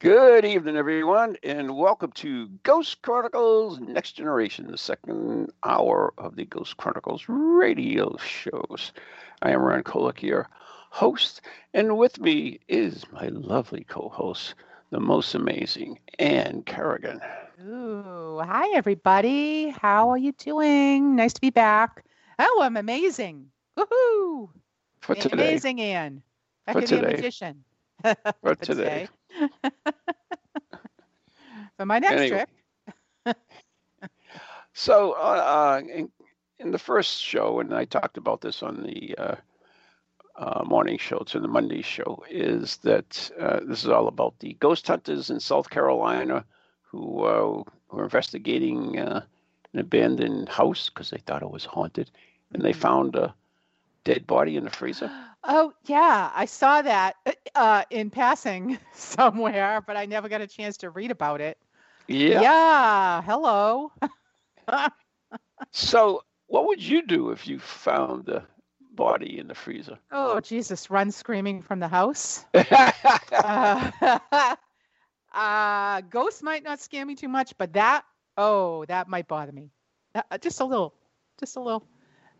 Good evening, everyone, and welcome to Ghost Chronicles Next Generation, the second hour of the Ghost Chronicles radio shows. I am Ron Kolek, your host, and with me is my lovely co host, the most amazing Ann Kerrigan. Ooh, hi everybody. How are you doing? Nice to be back. Oh, I'm amazing. Woohoo! For today. Amazing, Ann. I For could be a today. magician. For today. For my next Anyway. trip. So, uh, uh, in, in the first show, and I talked about this on the uh, uh, morning show, to the Monday show, is that uh, this is all about the ghost hunters in South Carolina who uh, were investigating uh, an abandoned house because they thought it was haunted, and they found a dead body in the freezer. Oh, yeah. I saw that uh, in passing somewhere, but I never got a chance to read about it. Yeah. Yeah. Hello. So, what would you do if you found a body in the freezer? Oh, Jesus. Run screaming from the house. Uh, uh, ghosts might not scare me too much, but that, oh, that might bother me. Uh, uh, just a little, just a little.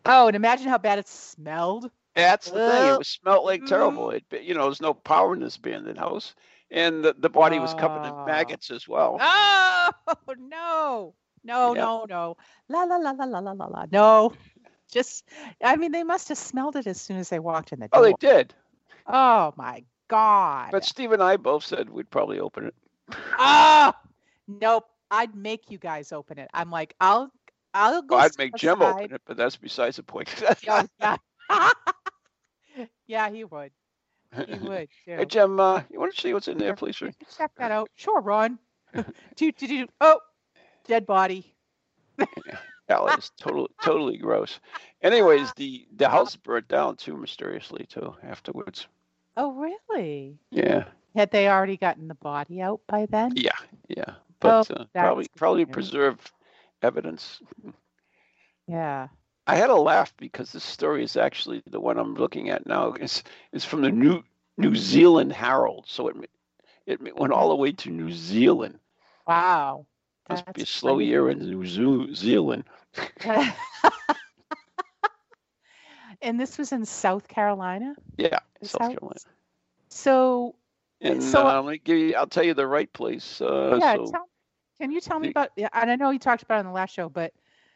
Oh, and imagine how bad it smelled. That's the thing. It was smelled like terrible. It, you know, there's no power in this abandoned house, and the, the body was covered in Oh. maggots as well. Oh no, no, Yeah. no, no, la la la la la la la la. No, just, I mean, they must have smelled it as soon as they walked in the Oh, door. they did. Oh my God. But Steve and I both said we'd probably open it. Ah, nope. I'd make you guys open it. I'm like, I'll, I'll go. Well, I'd make Jim open it, but that's besides the point. Oh, yeah. yeah, he would. He would. hey, too. Jim, uh, you want to see what's in there, please? You Check that out. Sure, Ron. do, do, do. Oh, dead body. Hell, it's totally, totally gross. Anyways, the the house burnt down too mysteriously too afterwards. Oh, really? Yeah, Had they already gotten the body out by then? yeah, yeah. But uh, probably probably preserve evidence. Yeah. I had a laugh because this story is actually the one I'm looking at now. It's, it's from the New New Zealand Herald, so it it went all the way to New Zealand. Wow. Must be a slow crazy. year in New Zoo- Zealand. and this was in South Carolina. Yeah, South Carolina. So, And so- uh, let me give you, I'll tell you the right place. Uh, yeah, so tell, can you tell me about? Yeah, and I know you talked about it on the last show, but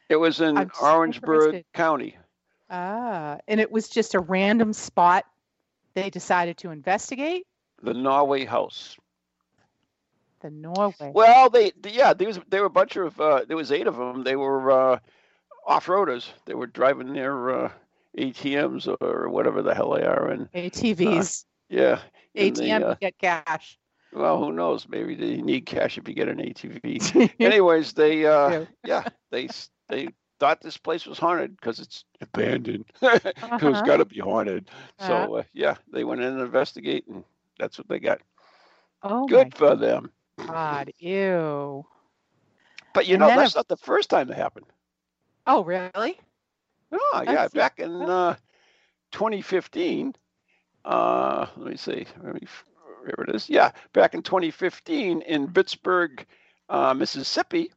it was in I'm Orangeburg. County. ah, and it was just a random spot they decided to investigate. The Norway House. The Norway. Well, they, yeah, there was there were a bunch of uh, there was eight of them. They were uh, off-roaders. They were driving their uh, ATMs or whatever the hell they are, and ATVs, yeah, ATM they, uh, to get cash. well, who knows? Maybe they need cash if you get an ATV. Anyways, they uh, Yeah. yeah, they they thought this place was haunted because it's abandoned. it was Uh-huh. got to be haunted. So uh, yeah, they went in and investigate, and that's what they got. oh Good for them. my God! Ew. But you And know, that's if- not the first time it happened. Oh, really? Oh, yeah, back in uh, 2015. Uh, let me see. Let me, where it is. Yeah, back in 2015 in Pittsburgh, uh, Mississippi,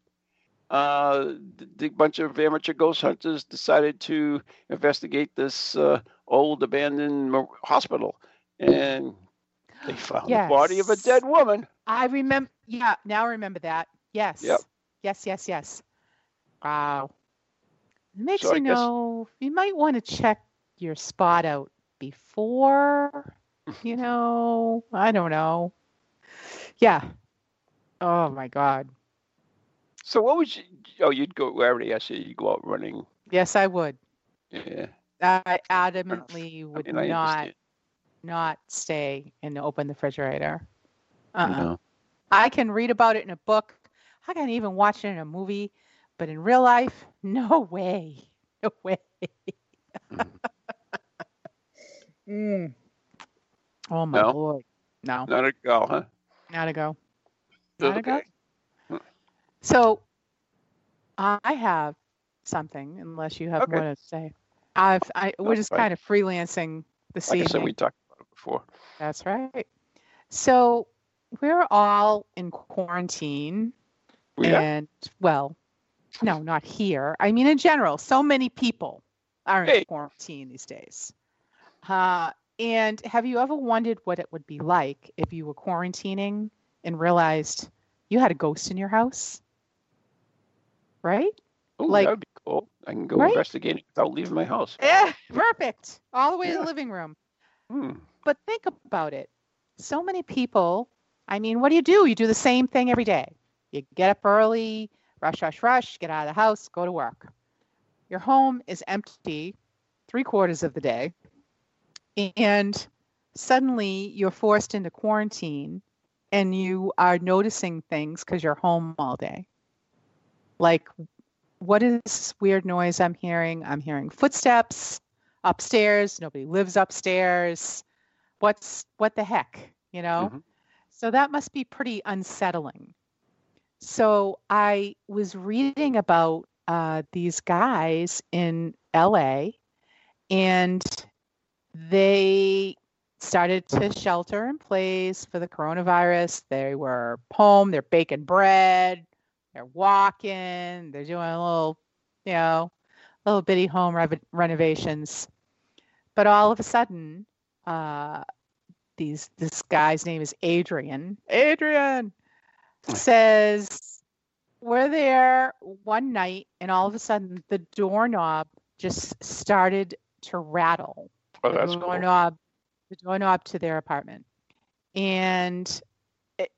uh, the, bunch of amateur ghost hunters decided to investigate this uh, old abandoned hospital, and they found the body of a dead woman. I remember. Yeah, now I remember that. Yes. Yep. Yes, yes, yes. Wow. Makes So you guess- know you might want to check your spot out before. You know, I don't know. Yeah. Oh my God. So what would you? Oh, you'd go. I already asked you. You go out running. Yes, I would. Yeah. I adamantly would mean, I not understand. not stay and open the refrigerator. I Uh-uh. know. I can read about it in a book. I can even watch it in a movie, but in real life, no way. No way. mm. Oh my No? lord. No, Not a go, huh? not a go. Not a go. So I have something, unless you have Okay. more to say. I've I we're No, just fine. kind of freelancing this Like I said, we talked about it before. That's right. So we're all in quarantine We are? and well, no, not here. I mean in general, so many people are in Hey. quarantine these days. Uh, and have you ever wondered what it would be like if you were quarantining and realized you had a ghost in your house? Right? Oh, like- that would be cool. I can go Right? investigate without leaving my house. Yeah, perfect. All the way to the living room. Hmm. But think about it. So many people, I mean, what do you do? You do the same thing every day. You get up early, rush, rush, rush, get out of the house, go to work. Your home is empty three quarters of the day. And suddenly you're forced into quarantine and you are noticing things because you're home all day. Like, what is this weird noise I'm hearing? I'm hearing footsteps upstairs. Nobody lives upstairs. What's what the heck, you know? Mhm. So that must be pretty unsettling. So I was reading about uh, these guys in LA, and they started to shelter in place for the coronavirus. They were home. They're baking bread. They're walking. They're doing a little, you know, little bitty home rev- renovations. But all of a sudden, uh, these this guy's name is Adrian. Adrian says we're there one night, and all of a sudden the doorknob just started to rattle. Oh, the that's cool. doorknob, the doorknob to their apartment, and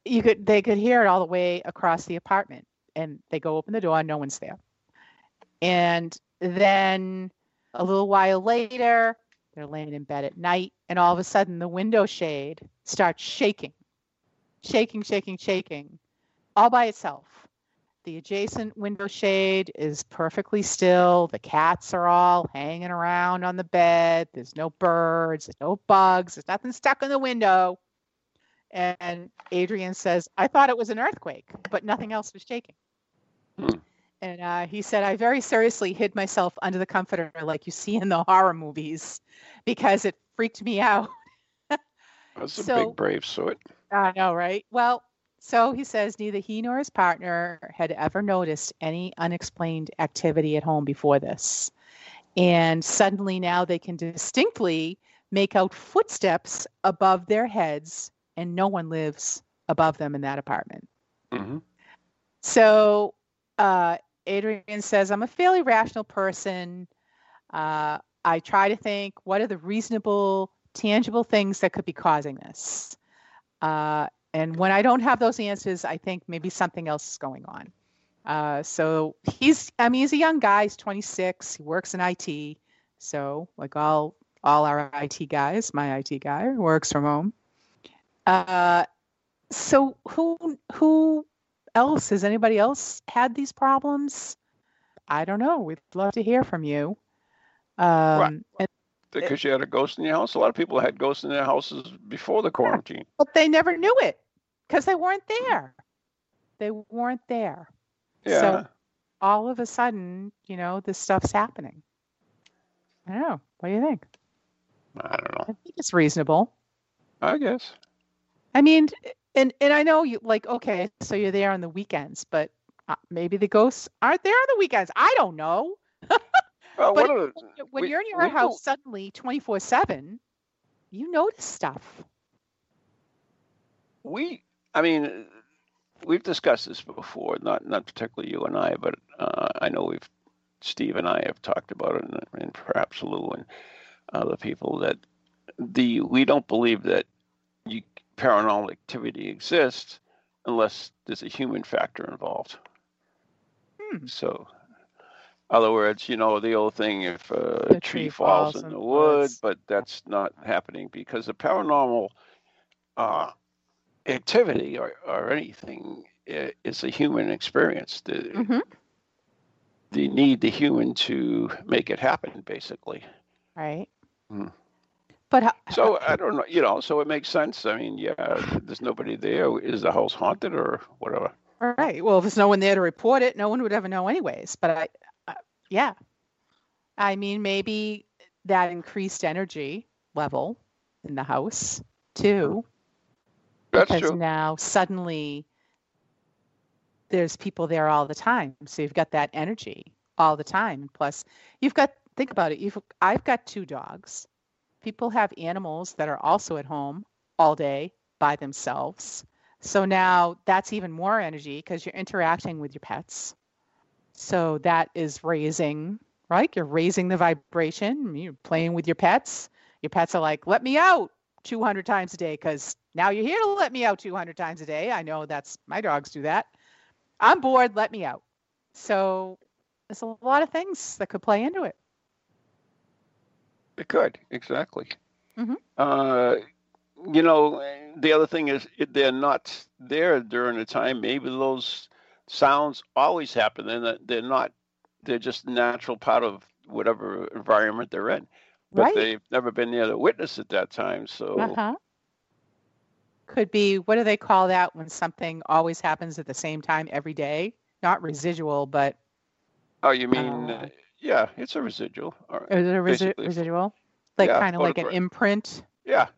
you could they could hear it all the way across the apartment. And they go open the door, no one's there. And then a little while later, they're laying in bed at night, and all of a sudden the window shade starts shaking, shaking, shaking, shaking, all by itself. The adjacent window shade is perfectly still. The cats are all hanging around on the bed. There's no birds, there's no bugs, there's nothing stuck in the window. And Adrian says, I thought it was an earthquake, but nothing else was shaking. Hmm. And uh, he said, I very seriously hid myself under the comforter like you see in the horror movies because it freaked me out. That's a big brave sort. I know, right? Well, so he says neither he nor his partner had ever noticed any unexplained activity at home before this. And suddenly now they can distinctly make out footsteps above their heads, and no one lives above them in that apartment. hmm So uh, Adrian says, I'm a fairly rational person. Uh, I try to think what are the reasonable, tangible things that could be causing this? Uh, and when I don't have those answers, I think maybe something else is going on. Uh, so he's, I mean, he's a young guy. He's 26. He works in IT. So like all all our IT guys, my IT guy works from home. Uh, so who who else has anybody else had these problems? I don't know. We'd love to hear from you. Um, and, Because you had a ghost in your house. A lot of people had ghosts in their houses before the quarantine. but they never knew it because they weren't there. They weren't there. Yeah. So all of a sudden, you know, this stuff's happening. I don't know. What do you think? I don't know. I think it's reasonable. I guess. I mean, and and I know you like okay, so you're there on the weekends, but uh, maybe the ghosts aren't there on the weekends. I don't know. Well, But one of the, When We- you're in your house suddenly 24 seven, you notice stuff. we, I mean, we've discussed this before. Not not particularly you and I, but uh, I know we've Steve and I have talked about it, and, and perhaps Lou and other people that the we don't believe that paranormal activity exists unless there's a human factor involved. Hmm. So, other words, you know, the old thing if uh, a tree falls, falls in the wood, but that's not happening because the paranormal uh, activity or, or anything is a human experience. The, Mhm. the need the human to make it happen, basically. Right. Mm. But how, So I don't know, you know, so it makes sense. I mean, yeah, there's nobody there. Is the house haunted or whatever? Right. Well, if there's no one there to report it, no one would ever know, anyways. But I, uh, yeah. I mean, maybe that increased energy level in the house too, That's because true. now suddenly there's people there all the time. So you've got that energy all the time. Plus, you've got think about it. You've I've got two dogs. People have animals that are also at home all day by themselves. So now that's even more energy because you're interacting with your pets. So that is raising, right? You're raising the vibration. You're playing with your pets. Your pets are like, let me out 200 times a day because now you're here to let me out 200 times a day. I know that's my dogs do that. I'm bored, let me out. So there's a lot of things that could play into it. It could exactly. Mhm. Uh, you know, the other thing is they're not there during the time. Maybe those sounds always happen, and they're not. They're just natural part of whatever environment they're in. But Right. they've never been there to witness at that time. So Uh-huh. Could be, what do they call that when something always happens at the same time every day? Not residual, but Oh, you mean, uh, yeah, it's a residual. Or, is it a resi- residual? Like yeah, kind of like an imprint? yeah,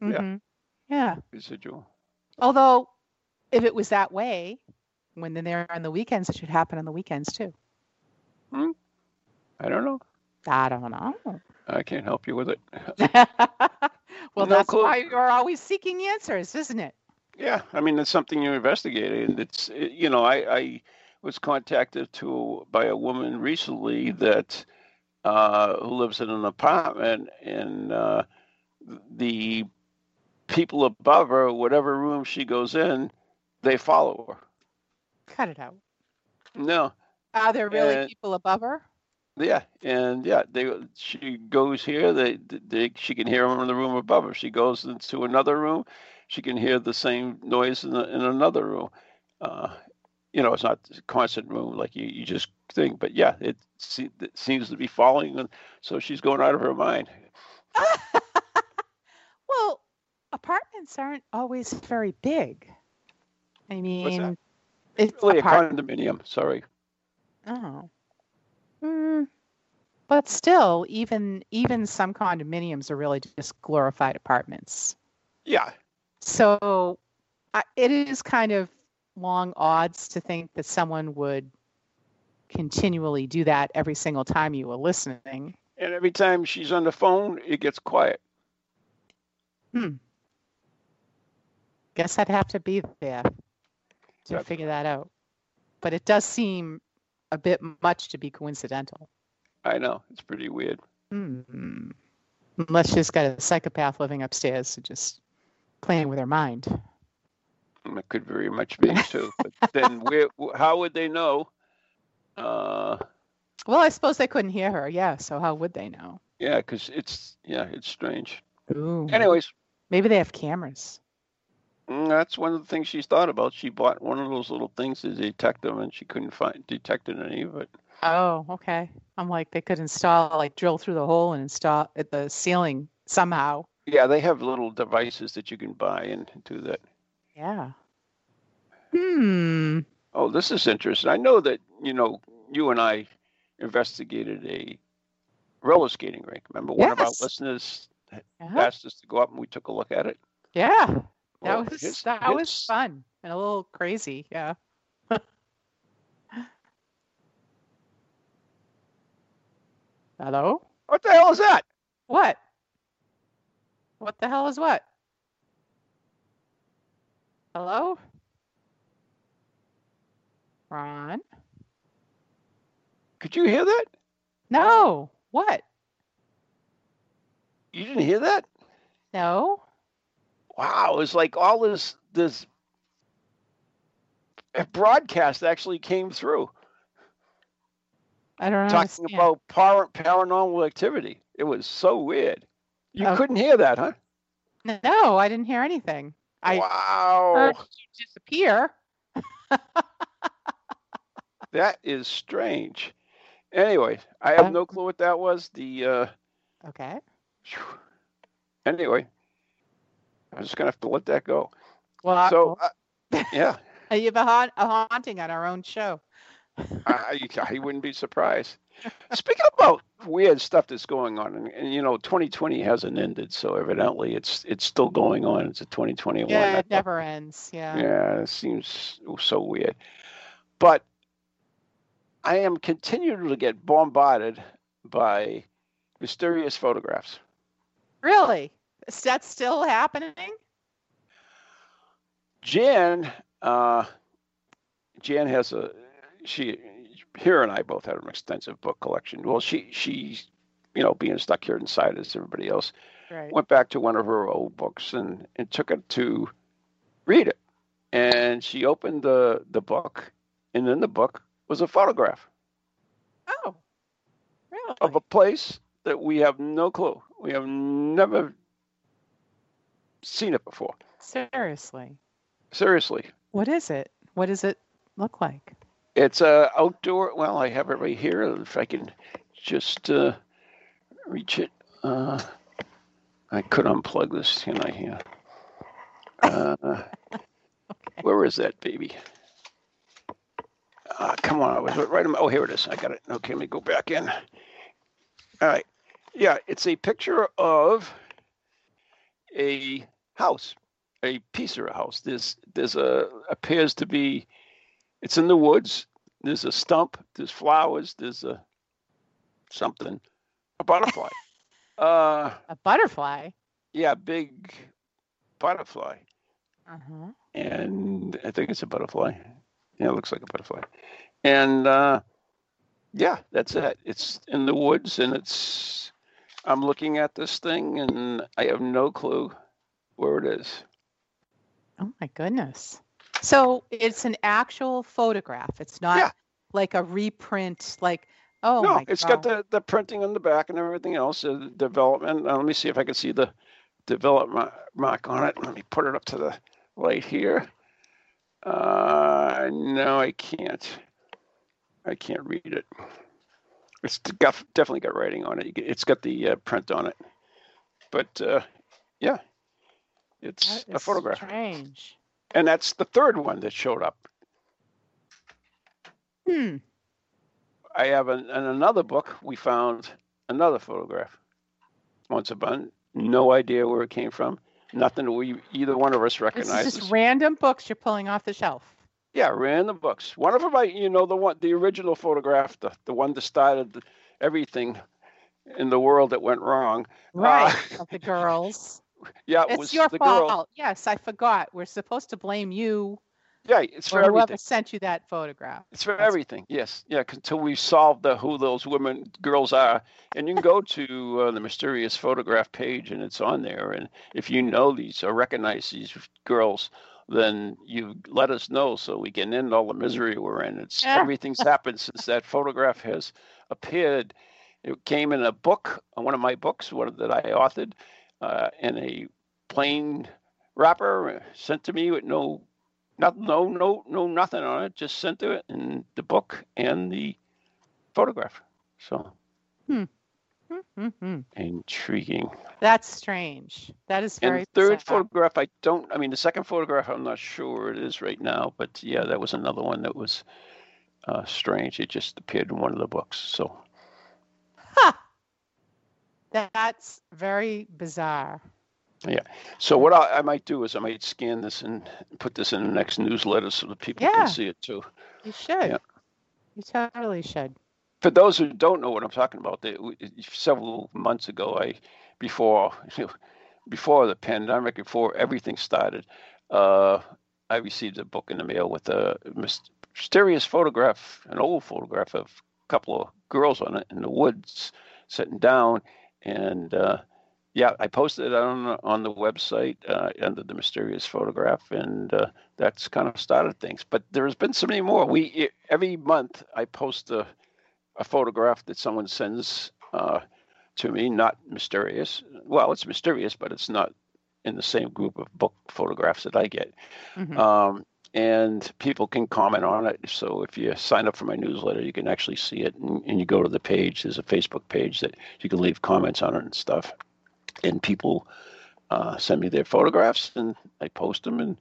Yeah. Mhm. Yeah. residual. Although, if it was that way, when they're on the weekends, it should happen on the weekends too. Hmm. I don't know. I don't know. I can't help you with it. well, No that's clue. why you're always seeking answers, isn't it? Yeah, I mean, it's something you investigated, and it's it- you know, I, I was contacted to by a woman recently that uh, who lives in an apartment, and uh, the people above her, whatever room she goes in, they follow her. Cut it out. No, Are there really Uh, people above her? yeah, and yeah, they she goes here, they, they she can hear them in the room above her. She goes into another room, she can hear the same noise in, the, in another room. Uh, you know, it's not constant room like you, you just think, but yeah, it, se- it seems to be falling. and so she's going out of her mind. well, apartments aren't always very big. I mean, it's Really, a condominium. Sorry. Oh. Mm, but still, even even some condominiums are really just glorified apartments. Yeah, So I, it is kind of long odds to think that someone would continually do that every single time you were listening. and every time she's on the phone, it gets quiet. Hmm. Guess I'd have to be there to Yep. figure that out. But it does seem a bit much to be coincidental. I know it's pretty weird. Hmm. Unless she's got a psychopath living upstairs and just playing with her mind. Mm, It could very much be too. But then, where? How would they know? Uh, Well, I suppose they couldn't hear her. Yeah. So how would they know? yeah, because it's yeah, it's strange. Ooh. Anyways, Maybe they have cameras. mm, that's one of the things she's thought about. She bought one of those little things to detect them, and she couldn't find detected any of it. Oh, okay. I'm like they could install like drill through the hole and install at the ceiling somehow. Yeah, they have little devices that you can buy and do that. Yeah. Hmm. Oh, this is interesting. I know that you know you and I investigated a roller skating rink. Remember, one of our listeners Uh-huh. asked us to go up, and we took a look at it. Yeah. That Well, was his- that was fun and a little crazy. Yeah. Hello? What the hell is that? What? What the hell is what? Hello? Ron? Could you hear that? No. What? You didn't hear that? No. Wow, it's like all this this broadcast actually came through I don't know. talking understand. about par- paranormal activity. It was so weird. You Oh. couldn't hear that, huh? No, I didn't hear anything. I wow. disappear. That is strange. Anyway, I have no clue what that was. The uh, Okay. anyway, I'm just gonna have to let that go. Well, So well, uh, yeah, you have a, haunt, a haunting on our own show. I, I wouldn't be surprised. Speaking about weird stuff that's going on, and, and you know, 2020 hasn't ended, so evidently it's it's still going on. It's a 2021. Yeah, it never ends. Yeah. Yeah, it seems so weird. But I am continuing to get bombarded by mysterious photographs. Really? Is that still happening? Jan, uh, Jan has a she here and I both have an extensive book collection. Well, she she's you know being stuck here inside as everybody else Right. went back to one of her old books and, and took it to read it. And she opened the, the book, and in the book was a photograph Oh, really? of a place that we have no clue. We have never seen it before. Seriously. Seriously. What is it? What does it look like? It's a outdoor. Well, I have it right here. If I can just uh, reach it. Uh, I could unplug this, can I? Here. Uh, Where is that baby? Uh, come on, I was right. Oh, here it is. I got it. Okay, let me go back in. All right. Yeah, it's a picture of a house, a piece of a house. There's there's a appears to be. It's in the woods. There's a stump. There's flowers. There's a something, a butterfly. uh, A butterfly. yeah, big butterfly Uh-huh. and I think it's a butterfly. Yeah, it looks like a butterfly. And uh, yeah, that's it. It's in the woods, and it's. I'm looking at this thing, and I have no clue where it is. Oh my goodness. So it's an actual photograph. It's not Yeah. like a reprint. Like, oh no, my it's God. got the, the printing on the back and everything else. Uh, development. Uh, let me see if I can see the development mark on it. Let me put it up to the light here. Uh, no, I can't. I can't read it. It's got, definitely got writing on it. It's got the uh, print on it. But uh, yeah, it's a photograph. Strange. And that's the third one that showed up. Hmm. I have an, in another book, we found another photograph. Once upon, no idea where it came from. Nothing we either one of us This is just random books you're pulling off the shelf. yeah, random books. One of them, I, you know, the one, the original photograph, the, the one that started everything in the world that went wrong. Right. of the girls. Yeah, it It's was your the fault. girl. Yes, I forgot. We're supposed to blame you Yeah, it's for or whoever everything. sent you that photograph. It's for That's- everything. Yes, yeah. Until we solve the who those women girls are, and you can go to uh, the mysterious photograph page, and it's on there. And if you know these or recognize these girls, then you let us know so we can end all the misery we're in. It's Yeah. everything's happened since that photograph has appeared. It came in a book, one of my books, one that I authored, uh, in a plain wrapper, sent to me with no not, no, no, no, nothing on it. Just sent to it in the book and the photograph. So Mm-hmm. intriguing. That's strange. That is And very the third bizarre. photograph, I don't. I mean, the second photograph, I'm not sure it is right now. But yeah, that was another one that was uh, strange. It just appeared in one of the books. So Ha! That's very bizarre. Yeah. So what I, I might do is I might scan this and put this in the next newsletter so that people Yeah. can see it too. You should. Yeah. You totally should. For those who don't know what I'm talking about, they, several months ago, I before you know, before the pandemic, before everything started, uh, I received a book in the mail with a mysterious photograph, an old photograph of a couple of girls on it in the woods, sitting down, and uh, yeah, I posted it on on the website uh, under the mysterious photograph, and uh, that's kind of started things. But there's been so many more. We every month I post a a photograph that someone sends uh, to me, not mysterious. Well, it's mysterious, but it's not in the same group of book photographs that I get. Mhm. Um, and people can comment on it. So if you sign up for my newsletter, you can actually see it, and, and you go to the page. There's a Facebook page that you can leave comments on it and stuff. And people uh, send me their photographs, and I post them, and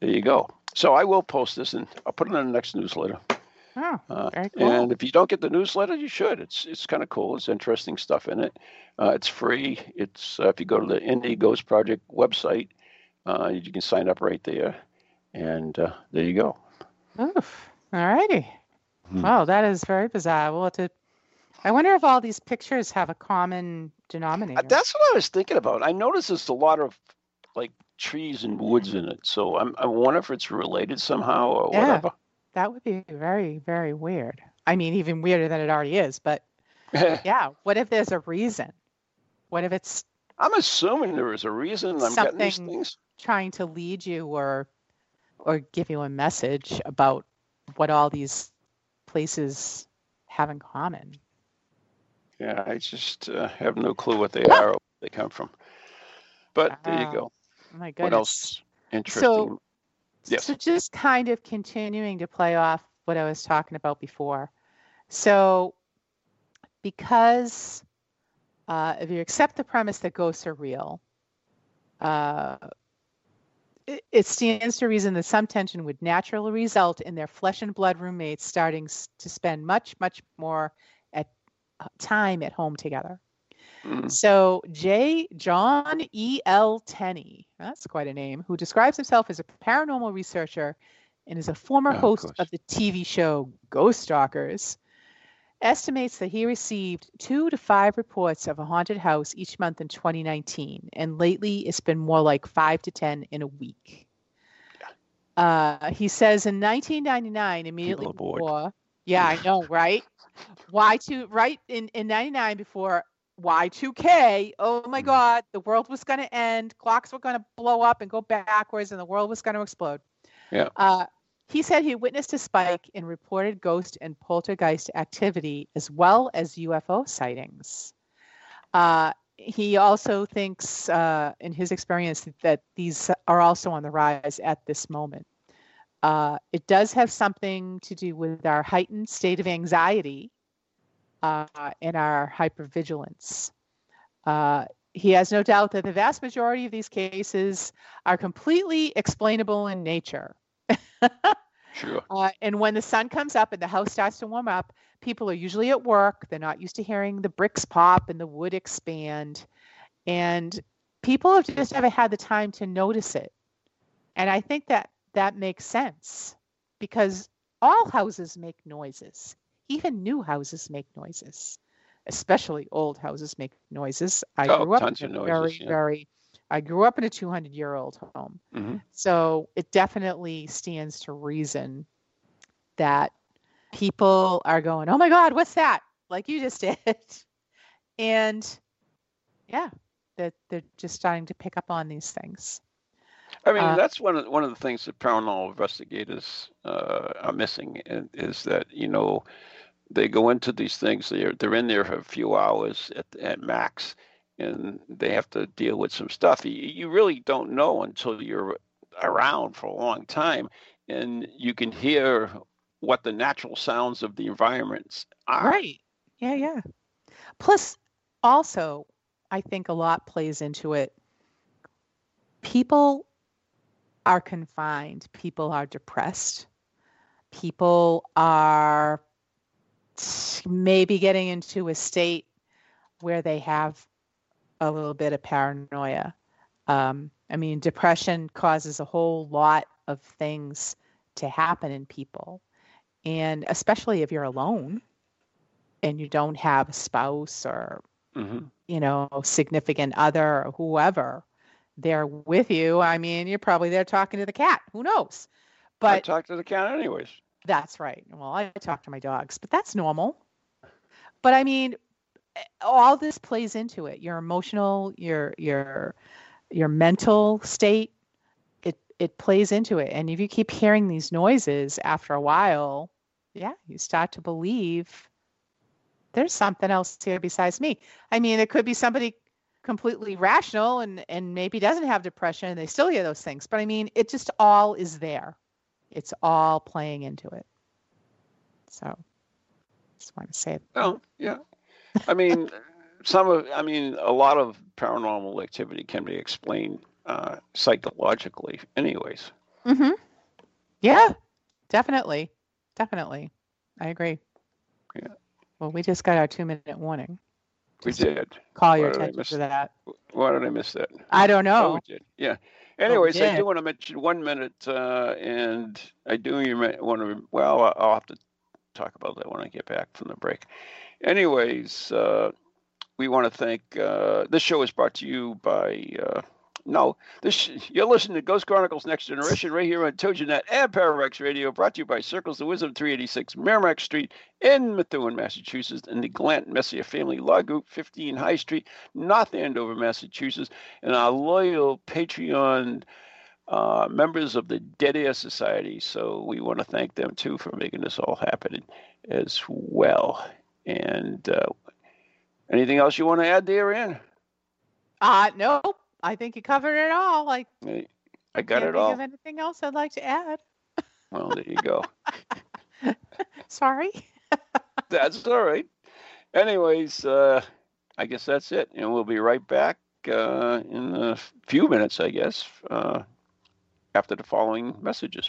there you go. So I will post this, and I'll put it in the next newsletter. Oh, Uh, very cool. And if you don't get the newsletter, you should. It's it's kind of cool. It's interesting stuff in it. Uh, it's free. It's uh, if you go to the Indie Ghost Project website, uh, you can sign up right there, and uh, there you go. Oof. All righty. Hmm. Wow, that is very bizarre. We'll to. I wonder if all these pictures have a common denominator. Uh, That's what I was thinking about. I noticed there's a lot of like trees and woods in it, so I'm, I wonder if it's related somehow or Yeah. whatever. That would be very, very weird. I mean, even weirder than it already is. But yeah, what if there's a reason? What if it's I'm assuming there is a reason I'm getting these things. trying to lead you or or give you a message about what all these places have in common? Yeah, I just uh, have no clue what they are or where they come from. But there you go. Oh my What else interesting? Yes. So just kind of continuing to play off what I was talking about before. So because uh, if you accept the premise that ghosts are real, uh, it, stands to reason that some tension would naturally result in their flesh and blood roommates starting to spend much, much more at uh, time at home together. Mm, So J. John E. L. Tenney, that's quite a name, who describes himself as a paranormal researcher and is a former Oh, host course. of the TV show Ghost Stalkers, estimates that he received two to five reports of a haunted house each month in 2019, and lately it's been more like five to ten in a week. Uh, he says in 1999, immediately before, yeah, I know, right? Y2, right in, in 99 before Y2K, oh my Mm. God, the world was going to end, clocks were going to blow up and go backwards, and the world was going to explode. Yeah. Uh, he said he witnessed a spike in reported ghost and poltergeist activity as well as UFO sightings. Uh, he also thinks, uh, in his experience, that these are also on the rise at this moment. Uh, it does have something to do with our heightened state of anxiety uh, and our hypervigilance. Uh, he has no doubt that the vast majority of these cases are completely explainable in nature. Sure. Uh, and when the sun comes up and the house starts to warm up, people are usually at work. They're not used to hearing the bricks pop and the wood expand. And people have just never had the time to notice it. And I think that that makes sense because all houses make noises. Even new houses make noises, especially old houses make noises. I Oh, grew up tons in of a noises, very, yeah. very, I grew up in a 200 year old home. hmm So it definitely stands to reason that people are going, oh my God, what's that? Like you just did. and yeah, that they're just starting to pick up on these things. I mean, Uh, that's one of one of the things that paranormal investigators uh, are missing, is that you know they go into these things. They're they're in there for a few hours at at max, and they have to deal with some stuff. You, really don't know until you're around for a long time, and you can hear what the natural sounds of the environments are. Right. Yeah, yeah. Plus, also, I think a lot plays into it. People are confined, people are depressed, people are maybe getting into a state where they have a little bit of paranoia. Um, I mean, depression causes a whole lot of things to happen in people. And especially if you're alone and you don't have a spouse or, hmm you know, significant other or whoever there with you. I mean, you're probably there talking to the cat. Who knows? But I talk to the cat anyways. that's right. Well, I talk to my dogs, but that's normal. But I mean, all this plays into it. Your emotional, your your your mental state, it it plays into it. And if you keep hearing these noises after a while, yeah, you start to believe there's something else here besides me. I mean, it could be somebody completely rational and and maybe doesn't have depression and they still hear those things but i mean it just all is there it's all playing into it so just want to say it oh yeah i mean some of i mean a lot of paranormal activity can be explained uh, psychologically anyways mm-hmm yeah definitely definitely i agree yeah well we just got our two minute warning we did. Call your attention to that. Why did I miss that? I don't know. Oh, we did. Yeah. Anyways, oh, I do want to mention one minute, uh, and I do want to. Well, I'll have to talk about that when I get back from the break. Anyways, uh, we want to thank. Uh, this show is brought to you by uh, no, this you're listening to Ghost Chronicles Next Generation right here on TogiNet and ParaX Radio, brought to you by Circles of Wisdom, 386 Merrimack Street in Methuen, Massachusetts, and the Glant Messier Family Law Group, 15 High Street, North Andover, Massachusetts, and our loyal Patreon uh, members of the Dead Air Society. So we want to thank them too for making this all happen as well. And uh, anything else you want to add there, Ann? Uh, nope. I think you covered it all. Like I got it all. Of anything else I'd like to add? Well, there you go. Sorry. that's all right. Anyways, uh, I guess that's it, and we'll be right back uh, in a few minutes, I guess, uh, after the following messages.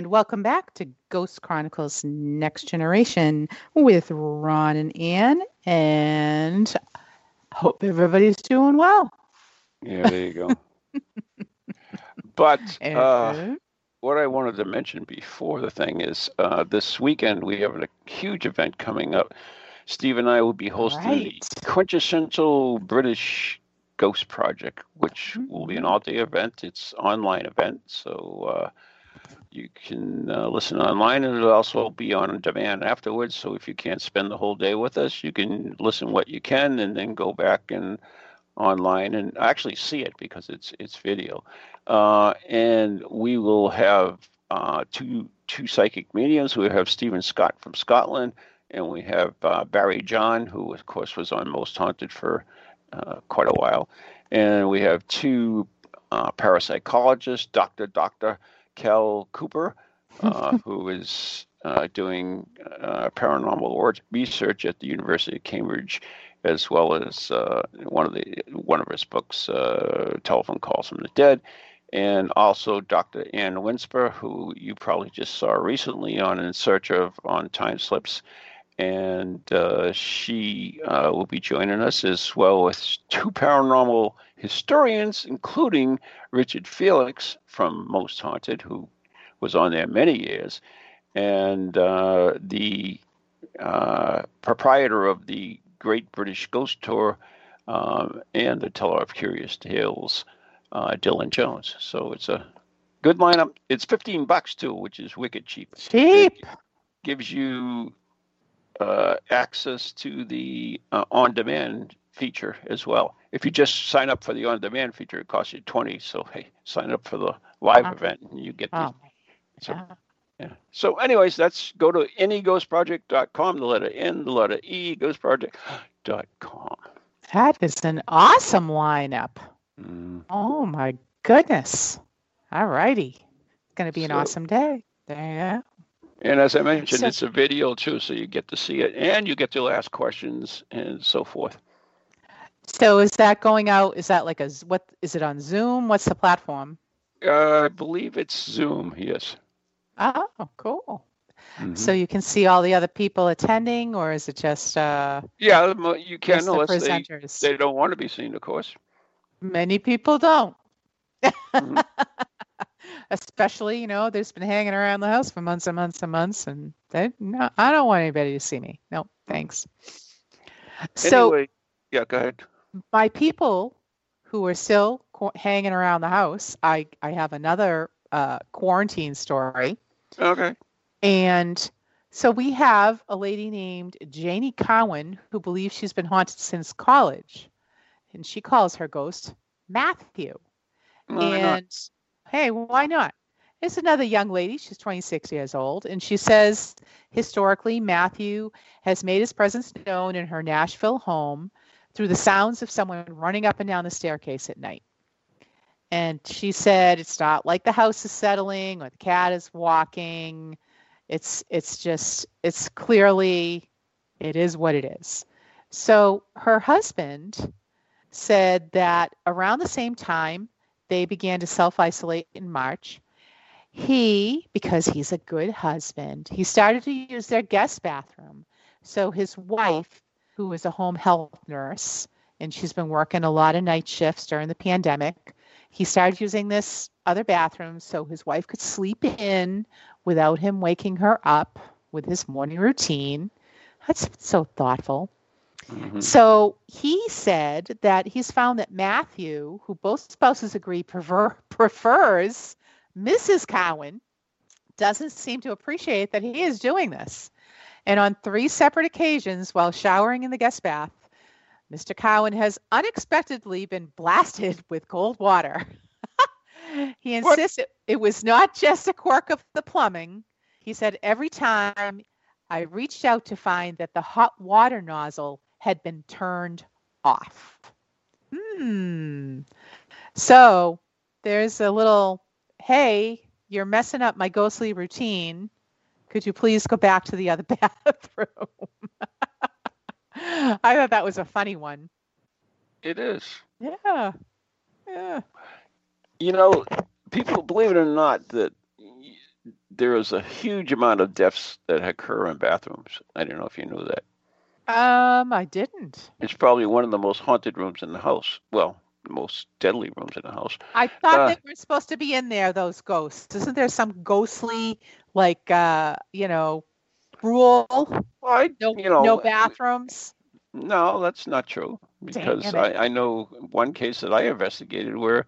And welcome back to Ghost Chronicles Next Generation with Ron and Ann. And hope everybody's doing well. Yeah, there you go. but uh, what I wanted to mention before the thing is uh, this weekend we have a huge event coming up. Steve and I will be hosting right. the quintessential British Ghost Project, which will be an mm-hmm. all day event. It's online event. So, uh, you can uh, listen online and it'll also be on demand afterwards. So if you can't spend the whole day with us, you can listen what you can and then go back and online and actually see it because it's it's video. Uh, and we will have uh, two two psychic mediums. We have Stephen Scott from Scotland, and we have uh, Barrie John, who of course was on Most Haunted for uh, quite a while, and we have two uh, parapsychologists, Doctor Doctor. Kel Cooper, uh, who is uh, doing uh, paranormal research at the University of Cambridge, as well as uh, one of the one of his books, uh, Telephone Calls from the Dead, and also Dr. Ann Winsper, who you probably just saw recently on In Search of on Time Slips. And uh, she uh, will be joining us as well with two paranormal historians, including Richard Felix from Most Haunted, who was on there many years, and uh, the uh, proprietor of the Great British Ghost Tour um, and the Teller of Curious Tales, uh, Dylan Jones. So it's a good lineup. It's 15 bucks too, which is wicked cheap. Cheap. It gives you uh, access to the uh, on-demand feature as well. If you just sign up for the on-demand feature, it costs you 20. So hey, sign up for the live event and you get the, oh, so, yeah. So, anyways, that's go to neghostproject.com. the letter N, the letter E, ghostproject.com. That is an awesome lineup. Mm. Oh my goodness. All righty. It's going to be an so, awesome day. There And as I mentioned, so, it's a video too, so you get to see it and you get to ask questions and so forth. So is that going out? Is that like a what? Is it on Zoom? What's the platform? Uh, I believe it's Zoom. Yes. Oh, cool. Mm-hmm. So you can see all the other people attending, or is it just? Uh, yeah, you can unless the presenters? They, they don't want to be seen, of course. Many people don't. Mm-hmm. Especially, you know, they've been hanging around the house for months and months and months, and they no, I don't want anybody to see me. No, thanks. So, yeah, go ahead. My people who are still hanging around the house, I I have another uh, quarantine story. Okay. And so we have a lady named Janie Cowan who believes she's been haunted since college. And she calls her ghost Matthew. Why and not? hey, why not? It's another young lady. She's 26 years old. And she says historically, Matthew has made his presence known in her Nashville home through the sounds of someone running up and down the staircase at night. And she said it's not like the house is settling or the cat is walking. It's it's just it's clearly it is what it is. So her husband said that around the same time they began to self-isolate in March. He, because he's a good husband, he started to use their guest bathroom. So his wife, who was a home health nurse, and she's been working a lot of night shifts during the pandemic, he started using this other bathroom so his wife could sleep in without him waking her up with his morning routine. That's so thoughtful. Mm-hmm. So he said that he's found that Matthew, who both spouses agree prefer, prefers Mrs. Cowan, doesn't seem to appreciate that he is doing this. And on three separate occasions, while showering in the guest bath, Mr. Cowan has unexpectedly been blasted with cold water. he insists it, it was not just a quirk of the plumbing. He said every time I reached out to find that the hot water nozzle had been turned off. Hmm. So there's a little, hey, you're messing up my ghostly routine. Could you please go back to the other bathroom? I thought that was a funny one. It is. Yeah. Yeah. You know, people believe it or not that there is a huge amount of deaths that occur in bathrooms. I don't know if you knew that. Um, I didn't. It's probably one of the most haunted rooms in the house. Well, most deadly rooms in the house. I thought uh, they were supposed to be in there, those ghosts. Isn't there some ghostly, like, uh, you know, rule? I, no, you know, no bathrooms. No, that's not true. Because I, I know one case that I investigated where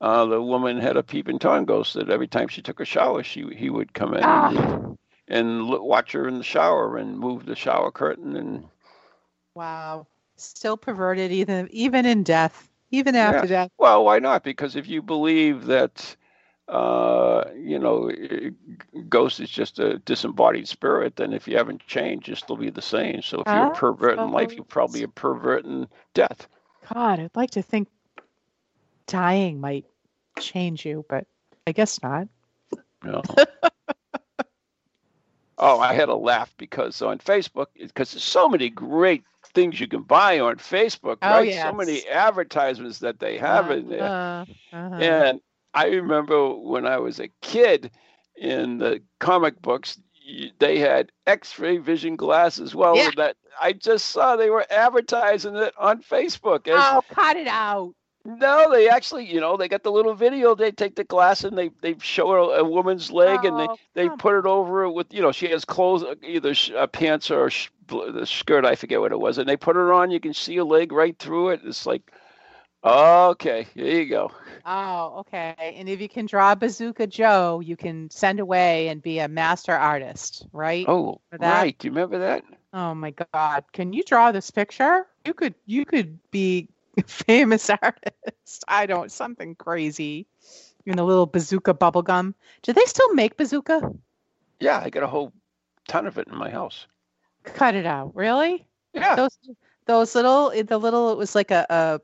uh, the woman had a peeping tom ghost that every time she took a shower, she he would come in ah. and, and look, watch her in the shower and move the shower curtain and. Wow, still perverted even even in death, even after yeah. death. Well, why not? Because if you believe that uh, you know, ghost is just a disembodied spirit, then if you haven't changed, you'll still be the same. So if you're a pervert in life, you're probably a pervert in death. God, I'd like to think dying might change you, but I guess not. No. Oh, I had a laugh because on Facebook, because there's so many great things you can buy on Facebook, Oh, right? yes. So many advertisements that they have in there. Uh, uh-huh. And I remember when I was a kid in the comic books, they had X-ray vision glasses. Well, Yeah. that I just saw they were advertising it on Facebook. As, Oh, cut it out. No, they actually, you know, they got the little video. They take the glass and they they show a, a woman's leg and they Oh, they put it over it with, you know, she has clothes, uh, either sh- uh, pants or sh- the skirt. I forget what it was, and they put it on. You can see a leg right through it. It's like, okay, here you go. Oh, okay. And if you can draw Bazooka Joe, you can send away and be a master artist, right? Oh, right. Do you remember that? Oh my God! Can you draw this picture? You could. You could be famous artist. I don't. Something crazy. In the little bazooka bubble gum. Do they still make bazooka? Yeah, I got a whole ton of it in my house. Cut it out. Really? Yeah. Those those little the little it was like a, a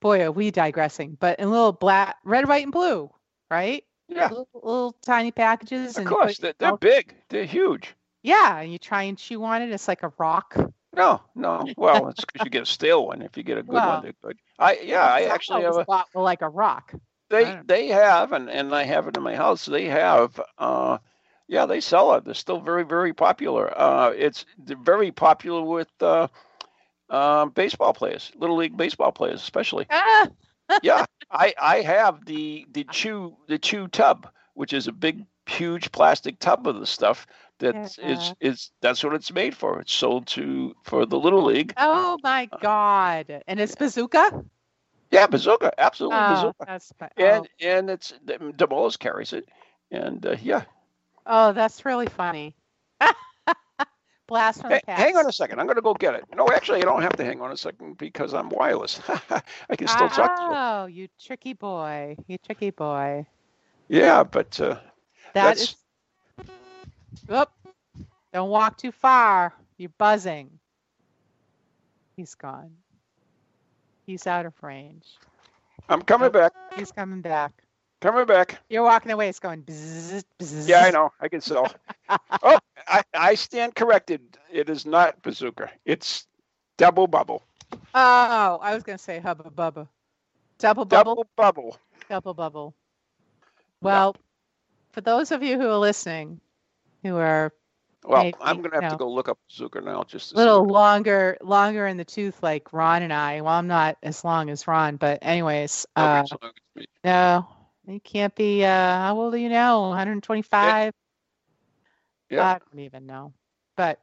boy are we digressing, but in little black red, white, and blue, right? Yeah. Little, little tiny packages. Of and course, they're, they're big. They're huge. Yeah, and you try and chew on it. It's like a rock. No, no. Well, it's because you get a stale one. If you get a good Well, one, they're good. I yeah, I actually have a. were like a rock. They they have, and and I have it in my house. They have. uh Yeah, they sell it. They're still very very popular. Uh It's very popular with uh, um, baseball players, little league baseball players, especially. Ah, yeah, I I have the the chew the chew tub, which is a big huge plastic tub of the stuff that is Yeah. is that's what it's made for. It's sold to for the little league. oh my God! And it's bazooka. Yeah, bazooka, absolutely Oh, bazooka, that's fi- and and it's DeMoss carries it, and uh, yeah. oh, oh, that's really funny. Blast from Hey, hang on a second. I'm going to go get it. No, actually, I don't have to hang on a second because I'm wireless. I can still talk to you. Oh, you tricky boy! You tricky boy. Yeah, but uh, That That's- is. Oop! Don't walk too far. You're buzzing. He's gone. He's out of range. I'm coming back. He's coming back. Coming back. You're walking away. It's going. Bzzz, bzzz. Yeah, I know. I can sell. oh, I, I stand corrected. It is not bazooka. It's double bubble. Oh, I was gonna say hubba bubba. Double bubble. Double bubble. Double bubble. Well, for those of you who are listening, who are Well, Maybe, I'm going to have to go look up Zucker now just a little longer, longer in the tooth, like Ron and I. Well, I'm not as long as Ron, but anyways, uh, Nobody's looking at me. no, you can't be. Uh, how old are you now? 125. Yeah. I don't even know, but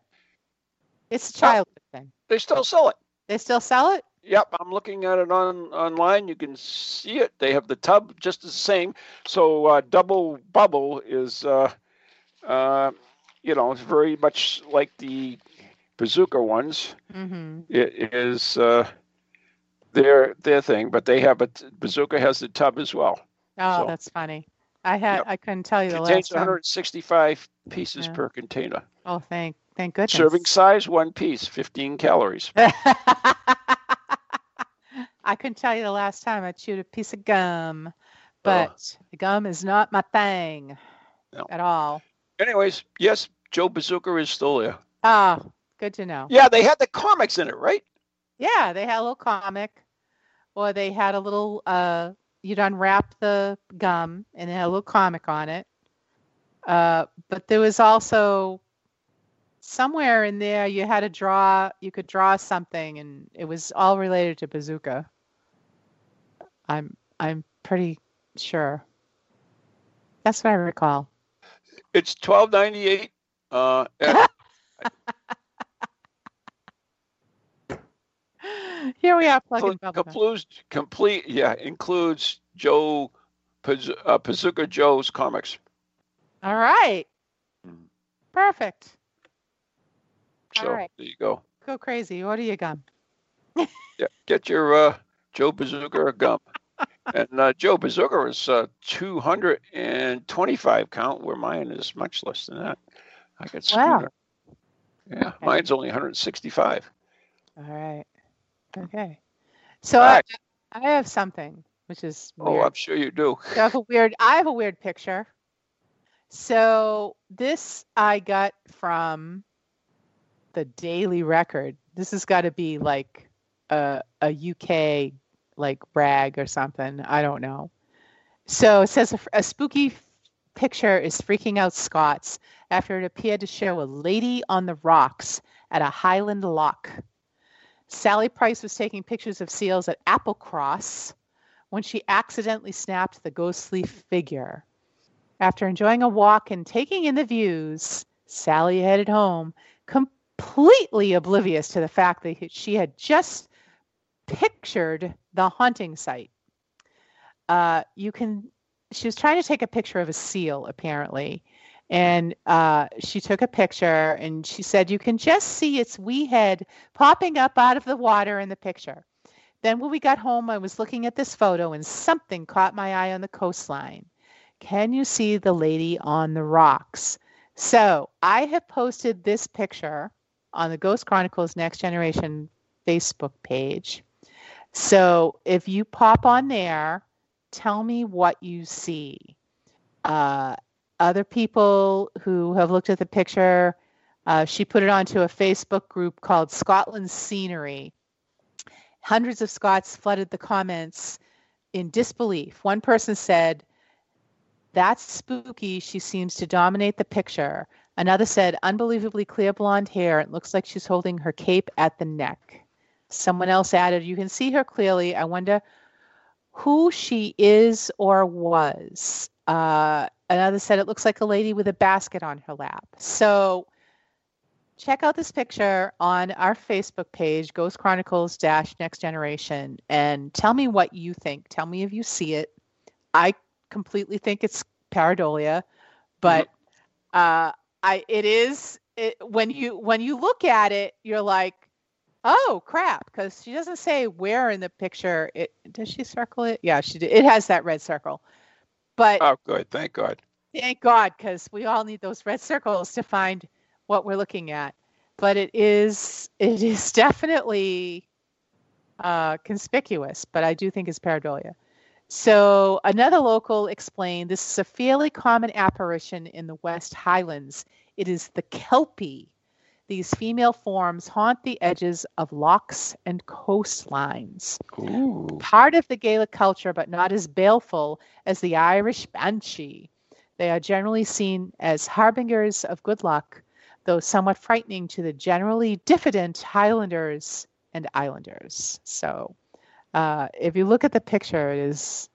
it's a childhood thing. They still sell it. They still sell it. Yep, I'm looking at it on online. You can see it. They have the tub just the same. So uh, double bubble is, uh, uh, you know, it's very much like the bazooka ones. Mm-hmm. It is uh, their their thing, but they have a bazooka has the tub as well. Oh, So- that's funny. I had. Yep. I couldn't tell you the Contains last time. 165 pieces Yeah. per container. Oh, thank, thank goodness. Serving size one piece, 15 calories. I couldn't tell you the last time I chewed a piece of gum, but the gum is not my thing No. at all. Anyways, yes, Joe Bazooka is still there. Oh, good to know. Yeah, they had the comics in it, right? Yeah, they had a little comic, or they had a little. Uh, you'd unwrap the gum, and it had a little comic on it. Uh, but there was also somewhere in there you had to draw. You could draw something, and it was all related to bazooka. I'm I'm pretty sure. That's what I recall. It's twelve ninety eight. Uh, Here we are plugging includes complete. Yeah, includes Joe Paz- uh, Bazooka Joe's comics. All right. Mhm. Perfect. All So right. there you go. Go crazy. What Order your gum. Yeah, get your uh, Joe Bazooka gum. And uh, Joe Bazooka is uh, two hundred and twenty five count, where mine is much less than that. I got Wow. screwed. up. Yeah, mine's only one hundred sixty five. All right. Okay. So All I. I have something which is Oh. I'm sure you do. I have a weird. I have a weird picture. So this I got from the Daily Record. This has got to be like a, a UK like brag or something. I don't know. So it says a, a spooky picture is freaking out Scots after it appeared to show a lady on the rocks at a Highland loch. Sally Price was taking pictures of seals at Applecross when she accidentally snapped the ghostly figure. After enjoying a walk and taking in the views, Sally headed home, completely oblivious to the fact that she had just pictured the haunting sight. Uh, you can. She was trying to take a picture of a seal, apparently, and uh, she took a picture and she said, "You can just see its wee head popping up out of the water in the picture." Then, when we got home, I was looking at this photo and something caught my eye on the coastline. Can you see the lady on the rocks? So I have posted this picture on the Ghost Chronicles Next Generation Facebook page. So if you pop on there, tell me what you see. Uh, other people who have looked at the picture, uh, she put it onto a Facebook group called Scotland Scenery. Hundreds of Scots flooded the comments in disbelief. One person said, that's spooky. She seems to dominate the picture. Another said, unbelievably clear blonde hair. It looks like she's holding her cape at the neck. Someone else added, You can see her clearly. I wonder who she is or was. Uh, another said, It looks like a lady with a basket on her lap. So check out this picture on our Facebook page, Ghost Chronicles Dash Next Generation, and tell me what you think. Tell me if you see it. I completely think it's pareidolia, but uh, I it is it, when you when you look at it, you're like, oh crap, because she doesn't say where in the picture. It does she circle it? Yeah, she did. It has that red circle, but oh, good, thank God. Thank God, because we all need those red circles to find what we're looking at. But it is it is definitely uh, conspicuous, but I do think it's pareidolia. So another local explained this is a fairly common apparition in the West Highlands. It is the Kelpie. These female forms haunt the edges of lochs and coastlines. Ooh. Part of the Gaelic culture, but not as baleful as the Irish banshee. They are generally seen as harbingers of good luck, though somewhat frightening to the generally diffident Highlanders and Islanders. So uh, if you look at the picture, it is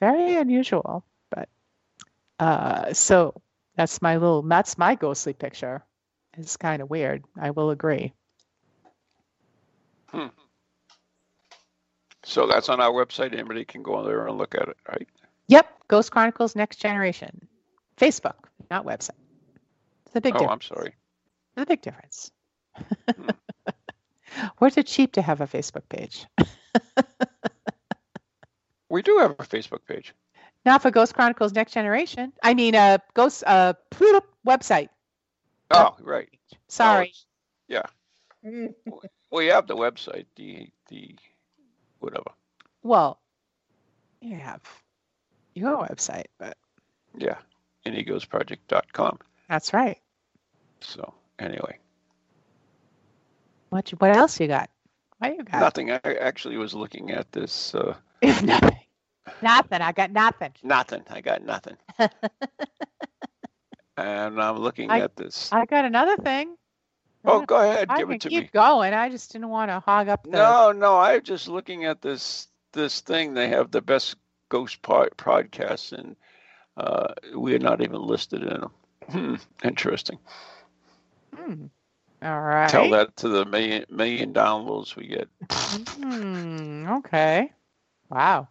very unusual. But uh, so that's my little that's my ghostly picture. It's kind of weird. I will agree. Hmm. So that's on our website. Anybody can go on there and look at it, right? Yep, Ghost Chronicles Next Generation, Facebook, not website. It's a big oh, difference. I'm sorry. It's a big difference. We're too cheap to have a Facebook page. we do have a Facebook page. Not for Ghost Chronicles Next Generation. I mean, a uh, Ghost uh, website. Oh, right. Sorry. Oh, yeah. we have the website, the the whatever. Well, you have your website, but yeah, neghostproject.com. That's right. So anyway, what what else you got? What you got? Nothing. I actually was looking at this. Uh, nothing. Nothing. I got nothing. Nothing. I got nothing. and I'm looking I, at this. I got another thing. Oh, go ahead. I give it to me. keep me. going. I just didn't want to hog up the. No, no. I'm just looking at this this thing. They have the best ghost pod, podcasts, and uh, we are not even listed in them. Hmm. Interesting. Hmm. All right. Tell that to the million million downloads we get. Hmm. Okay. Wow.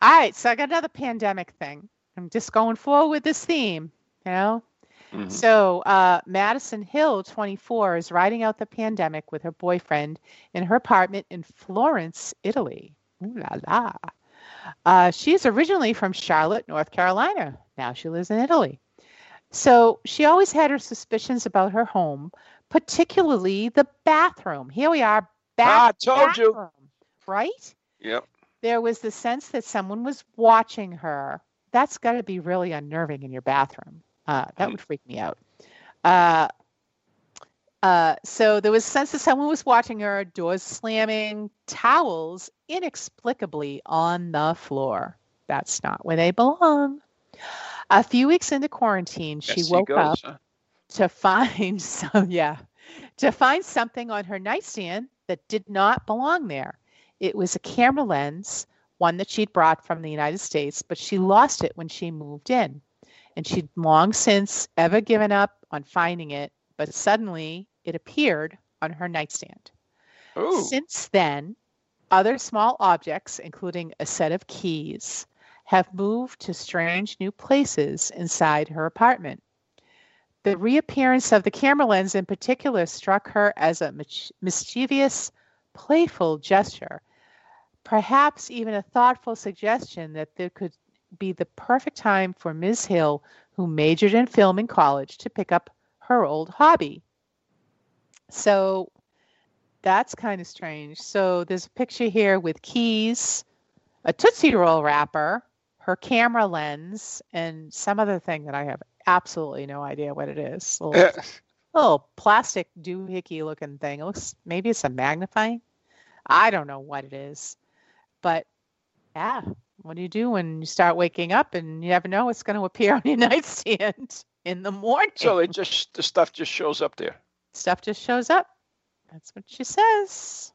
All right. So I got another pandemic thing. I'm just going forward with this theme. You know. Mhm. So uh, Madison Hill, 24, is riding out the pandemic with her boyfriend in her apartment in Florence, Italy. Ooh la la. Uh, she's originally from Charlotte, North Carolina. Now she lives in Italy. So she always had her suspicions about her home, particularly the bathroom. Here we are, bath- Ah, told you. right? Yep. There was the sense that someone was watching her that's got to be really unnerving in your bathroom. Uh, that would freak me out. Uh, uh, so there was a sense that someone was watching her, doors slamming, towels inexplicably on the floor. That's not where they belong. A few weeks into quarantine, she Yes, woke goes, up huh? to find some yeah to find something on her nightstand that did not belong there it was a camera lens one that she'd brought from the united states but she lost it when she moved in and she'd long since ever given up on finding it but suddenly it appeared on her nightstand Ooh. since then, other small objects, including a set of keys, have moved to strange new places inside her apartment. The reappearance of the camera lens in particular struck her as a mischievous, playful gesture, perhaps even a thoughtful suggestion that there could be the perfect time for Ms. Hill, who majored in film in college, to pick up her old hobby. So that's kind of strange. So there's a picture here with keys, a Tootsie Roll wrapper, her camera lens, and some other thing that I have absolutely no idea what it is. Little, Eh, little plastic doohickey looking thing. It looks maybe it's a magnifying. I don't know what it is. But yeah, what do you do when you start waking up and you never know what's going to appear on your nightstand in the morning? so it just the stuff just shows up there. Stuff just shows up. That's what she says.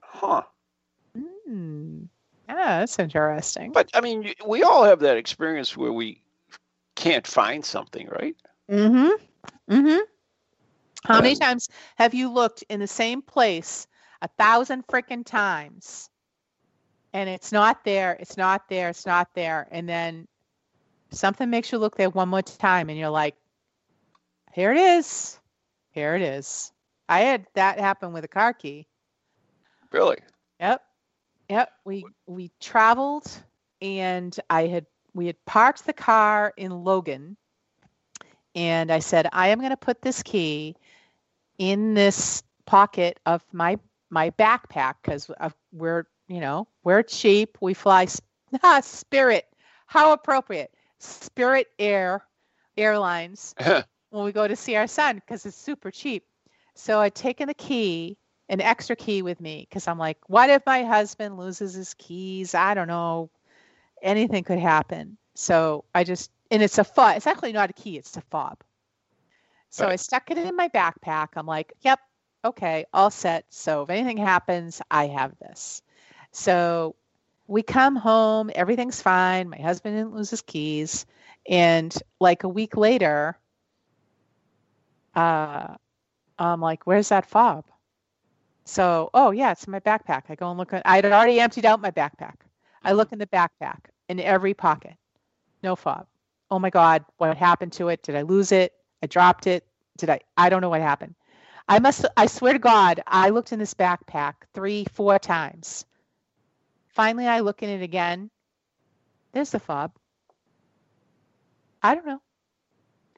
Huh. Hmm. Yeah, that's interesting. But I mean, we all have that experience where we can't find something, right? Mm-hmm. Mm-hmm. How many times have you looked in the same place a thousand freaking times and it's not there, it's not there, it's not there, and then something makes you look there one more time and you're like, here it is. Here it is. I had that happen with a car key. Really? Yep. Yep. We we traveled and I had we had parked the car in Logan and I said, I am gonna put this key in this pocket of my my backpack because we're you know we're cheap we fly spirit how appropriate spirit air airlines when we go to see our son because it's super cheap. So I'd taken the key, an extra key with me because I'm like, what if my husband loses his keys? I don't know. Anything could happen. So I just, and it's a fob. It's actually not a key, it's a fob. So I stuck it in my backpack. I'm like, yep, okay, all set. So if anything happens, I have this. So we come home, everything's fine. My husband didn't lose his keys. And like a week later, uh, I'm like, where's that fob? So, oh yeah, it's in my backpack. I go and look. I had already emptied out my backpack. I look in the backpack in every pocket, no fob. Oh my God, what happened to it? Did I lose it? I dropped it. Did I? I don't know what happened. I must. I swear to God, I looked in this backpack three, four times. Finally, I look in it again. There's the fob. I don't know.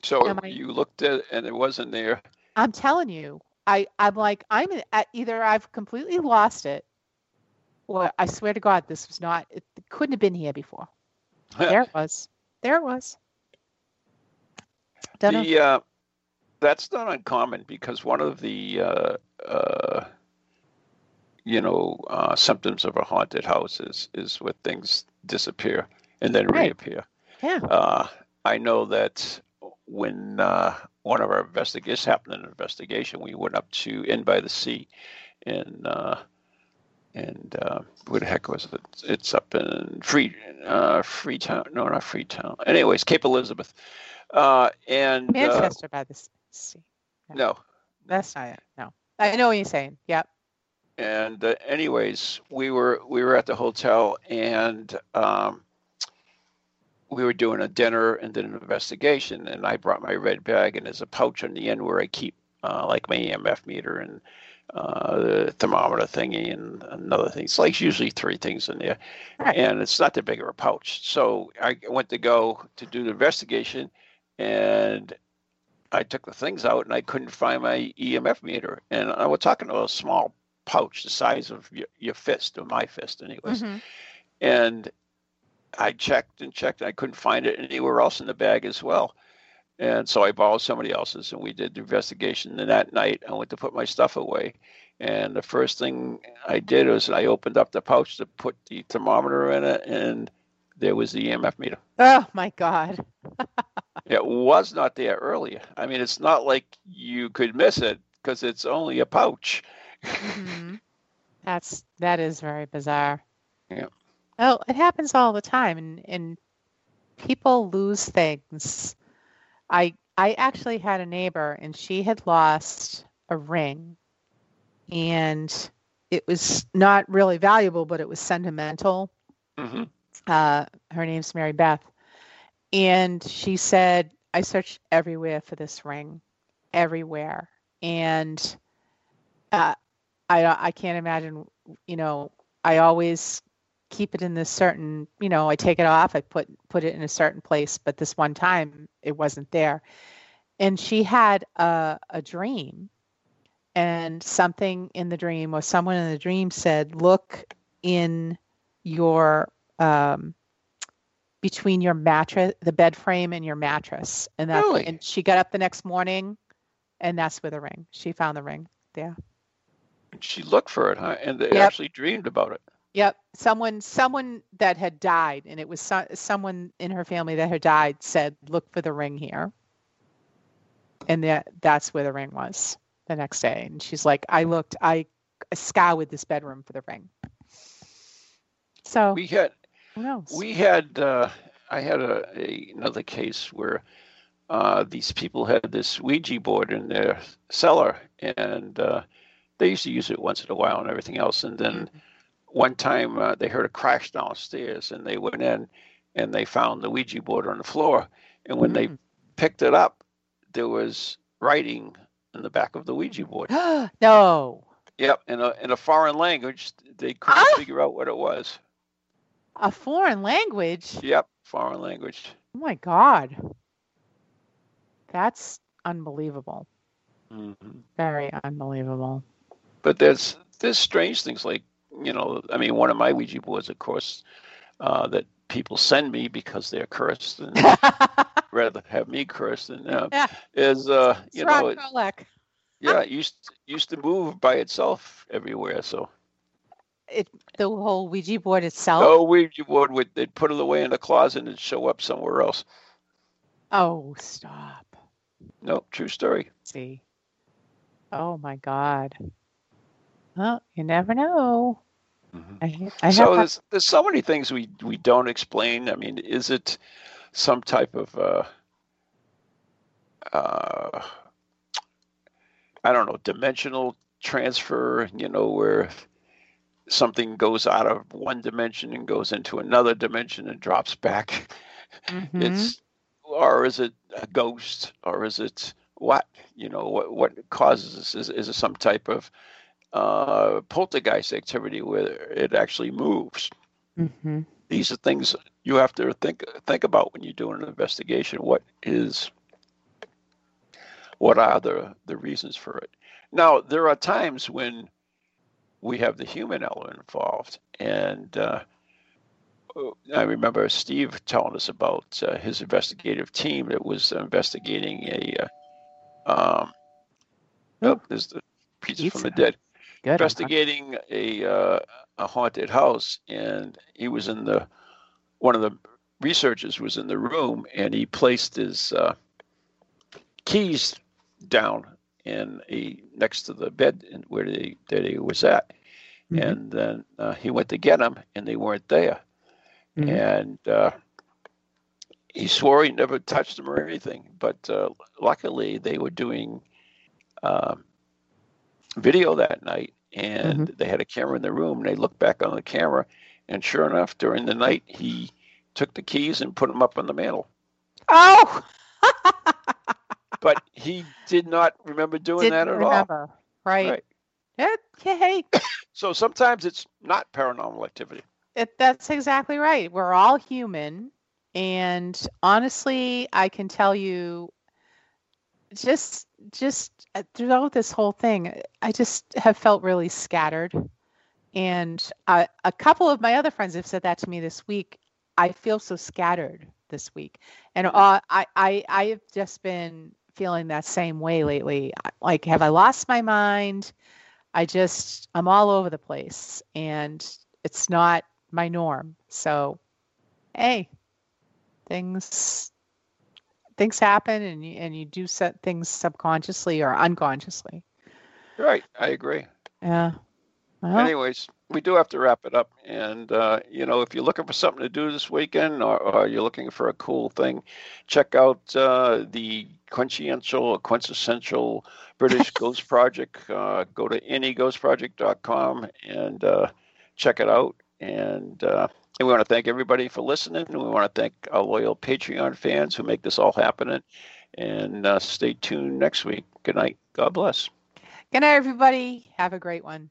So I- you looked at it and it wasn't there. I'm telling you, I I'm like I'm in, either I've completely lost it, or I swear to God, this was not. It couldn't have been here before. There it was. There it was. Don't the uh, that's not uncommon because one of the uh, uh, you know uh, symptoms of a haunted house is is when things disappear and then Right. reappear. Yeah. Uh, I know that when uh, one of our investigators happened in an investigation, we went up to Inn by the Sea, in uh, and uh, where the heck was it? It's up in Free uh, Freetown. No, not Freetown. Anyways, Cape Elizabeth. Uh, and uh, Manchester by the sea. no, That's not it. No. I know what you're saying. Yep. And uh, anyways, we were we were at the hotel and um, we were doing a dinner and did an investigation. And I brought my red bag, and there's a pouch on the end where I keep uh, like my EMF meter and uh, the thermometer thingy and another thing. It's like usually three things in there, Right. and it's not that big of a pouch. So I went to go to do the investigation, and I took the things out, and I couldn't find my EMF meter. And I was talking to a small pouch the size of your, your fist or my fist anyways Mhm. and I checked and checked, and I couldn't find it anywhere else in the bag as well. And so I borrowed somebody else's, and we did the investigation. And that night, I went to put my stuff away, and the first thing I did was I opened up the pouch to put the thermometer in it, and there was the EMF meter. Oh my God. it was not there earlier. I mean, it's not like you could miss it because it's only a pouch. Hmm That's that is very bizarre. Yeah. Well, it happens all the time, and and people lose things. I I actually had a neighbor, and she had lost a ring, and it was not really valuable, but it was sentimental. hmm Uh, her name's Mary Beth, and she said, "I searched everywhere for this ring, everywhere, and uh, I I can't imagine. You know, I always keep it in this certain. You know, I take it off, I put put it in a certain place, but this one time it wasn't there, and she had a a dream." And something in the dream, or someone in the dream said, "Look in your um, between your mattress, the bed frame, and your mattress. And that, Really? and she got up the next morning, and that's where the ring. She found the ring there. She looked for it, huh? And they Yep. actually dreamed about it. Yep, someone, someone that had died, and it was so, someone in her family that had died said, "Look for the ring here," and that that's where the ring was the next day. And she's like, "I looked, I scoured this bedroom for the ring." So We had who knows? We had, uh, I had a, a another case where uh, these people had this Ouija board in their cellar, and uh, they used to use it once in a while and everything else. And then one time uh, they heard a crash downstairs, and they went in and they found the Ouija board on the floor. And when they Mm. picked it up, there was writing in the back of the Ouija board. no. Yep, in a in a foreign language, they couldn't Ah! figure out what it was. A foreign language? Yep, foreign language. Oh my God. That's unbelievable. hmm Very unbelievable. But there's there's strange things like you know i mean one of my ouija boards of course uh, that people send me because they're cursed and rather have me cursed than them Yeah. is uh you Srod know it, yeah it used used to move by itself everywhere so It, the whole Ouija board itself. oh ouija board would they'd put it away in the closet and show up somewhere else Oh, stop. no true story See. Oh my God. Well, you never know. Mhm. I, I so there's there's so many things we we don't explain. I mean, is it some type of uh, uh, I don't know dimensional transfer? You know, where something goes out of one dimension and goes into another dimension and drops back. Mhm. It's or is it a ghost or is it what? You know, what what causes this? Is is it some type of uh, poltergeist activity where it actually moves? Mhm. these are things you have to think think about when you're doing an investigation. What is what are the the reasons for it? Now there are times when we have the human element involved, and uh, I remember Steve telling us about uh, his investigative team that was investigating a. Uh, um, oh, there's the pizza from the dead Good. Investigating a uh, a haunted house, and he was in the one of the researchers was in the room, and he placed his uh, keys down in a next to the bed in, where he that he was at, Mhm. and then uh, he went to get them, and they weren't there, Mhm. and. Uh, he swore he never touched them or anything, but uh, luckily they were doing um, video that night, and mm-hmm. they had a camera in the room. And they looked back on the camera, and sure enough, during the night, he took the keys and put them up on the mantle. Oh, But he did not remember doing didn't that at remember. All. Right. Yeah, hey, So sometimes it's not paranormal activity. it, that's exactly right. We're all human. And honestly, I can tell you just just uh, throughout this whole thing, I just have felt really scattered. And uh, a couple of my other friends have said that to me this week. I feel so scattered this week, and uh, I I I have just been feeling that same way lately. Like, have I lost my mind? I just I'm all over the place, and it's not my norm. So, hey, things things happen, and you and you do set things subconsciously or unconsciously. Right, I agree. Yeah. Well, Anyways, we do have to wrap it up. And, uh, you know, if you're looking for something to do this weekend or, or you're looking for a cool thing, check out uh, the quintessential or quintessential British Ghost Project. Uh, go to neghostproject.com and uh, check it out. And, uh, and we want to thank everybody for listening. We want to thank our loyal Patreon fans who make this all happen. And uh, stay tuned next week. Good night. God bless. good night, everybody. Have a great one.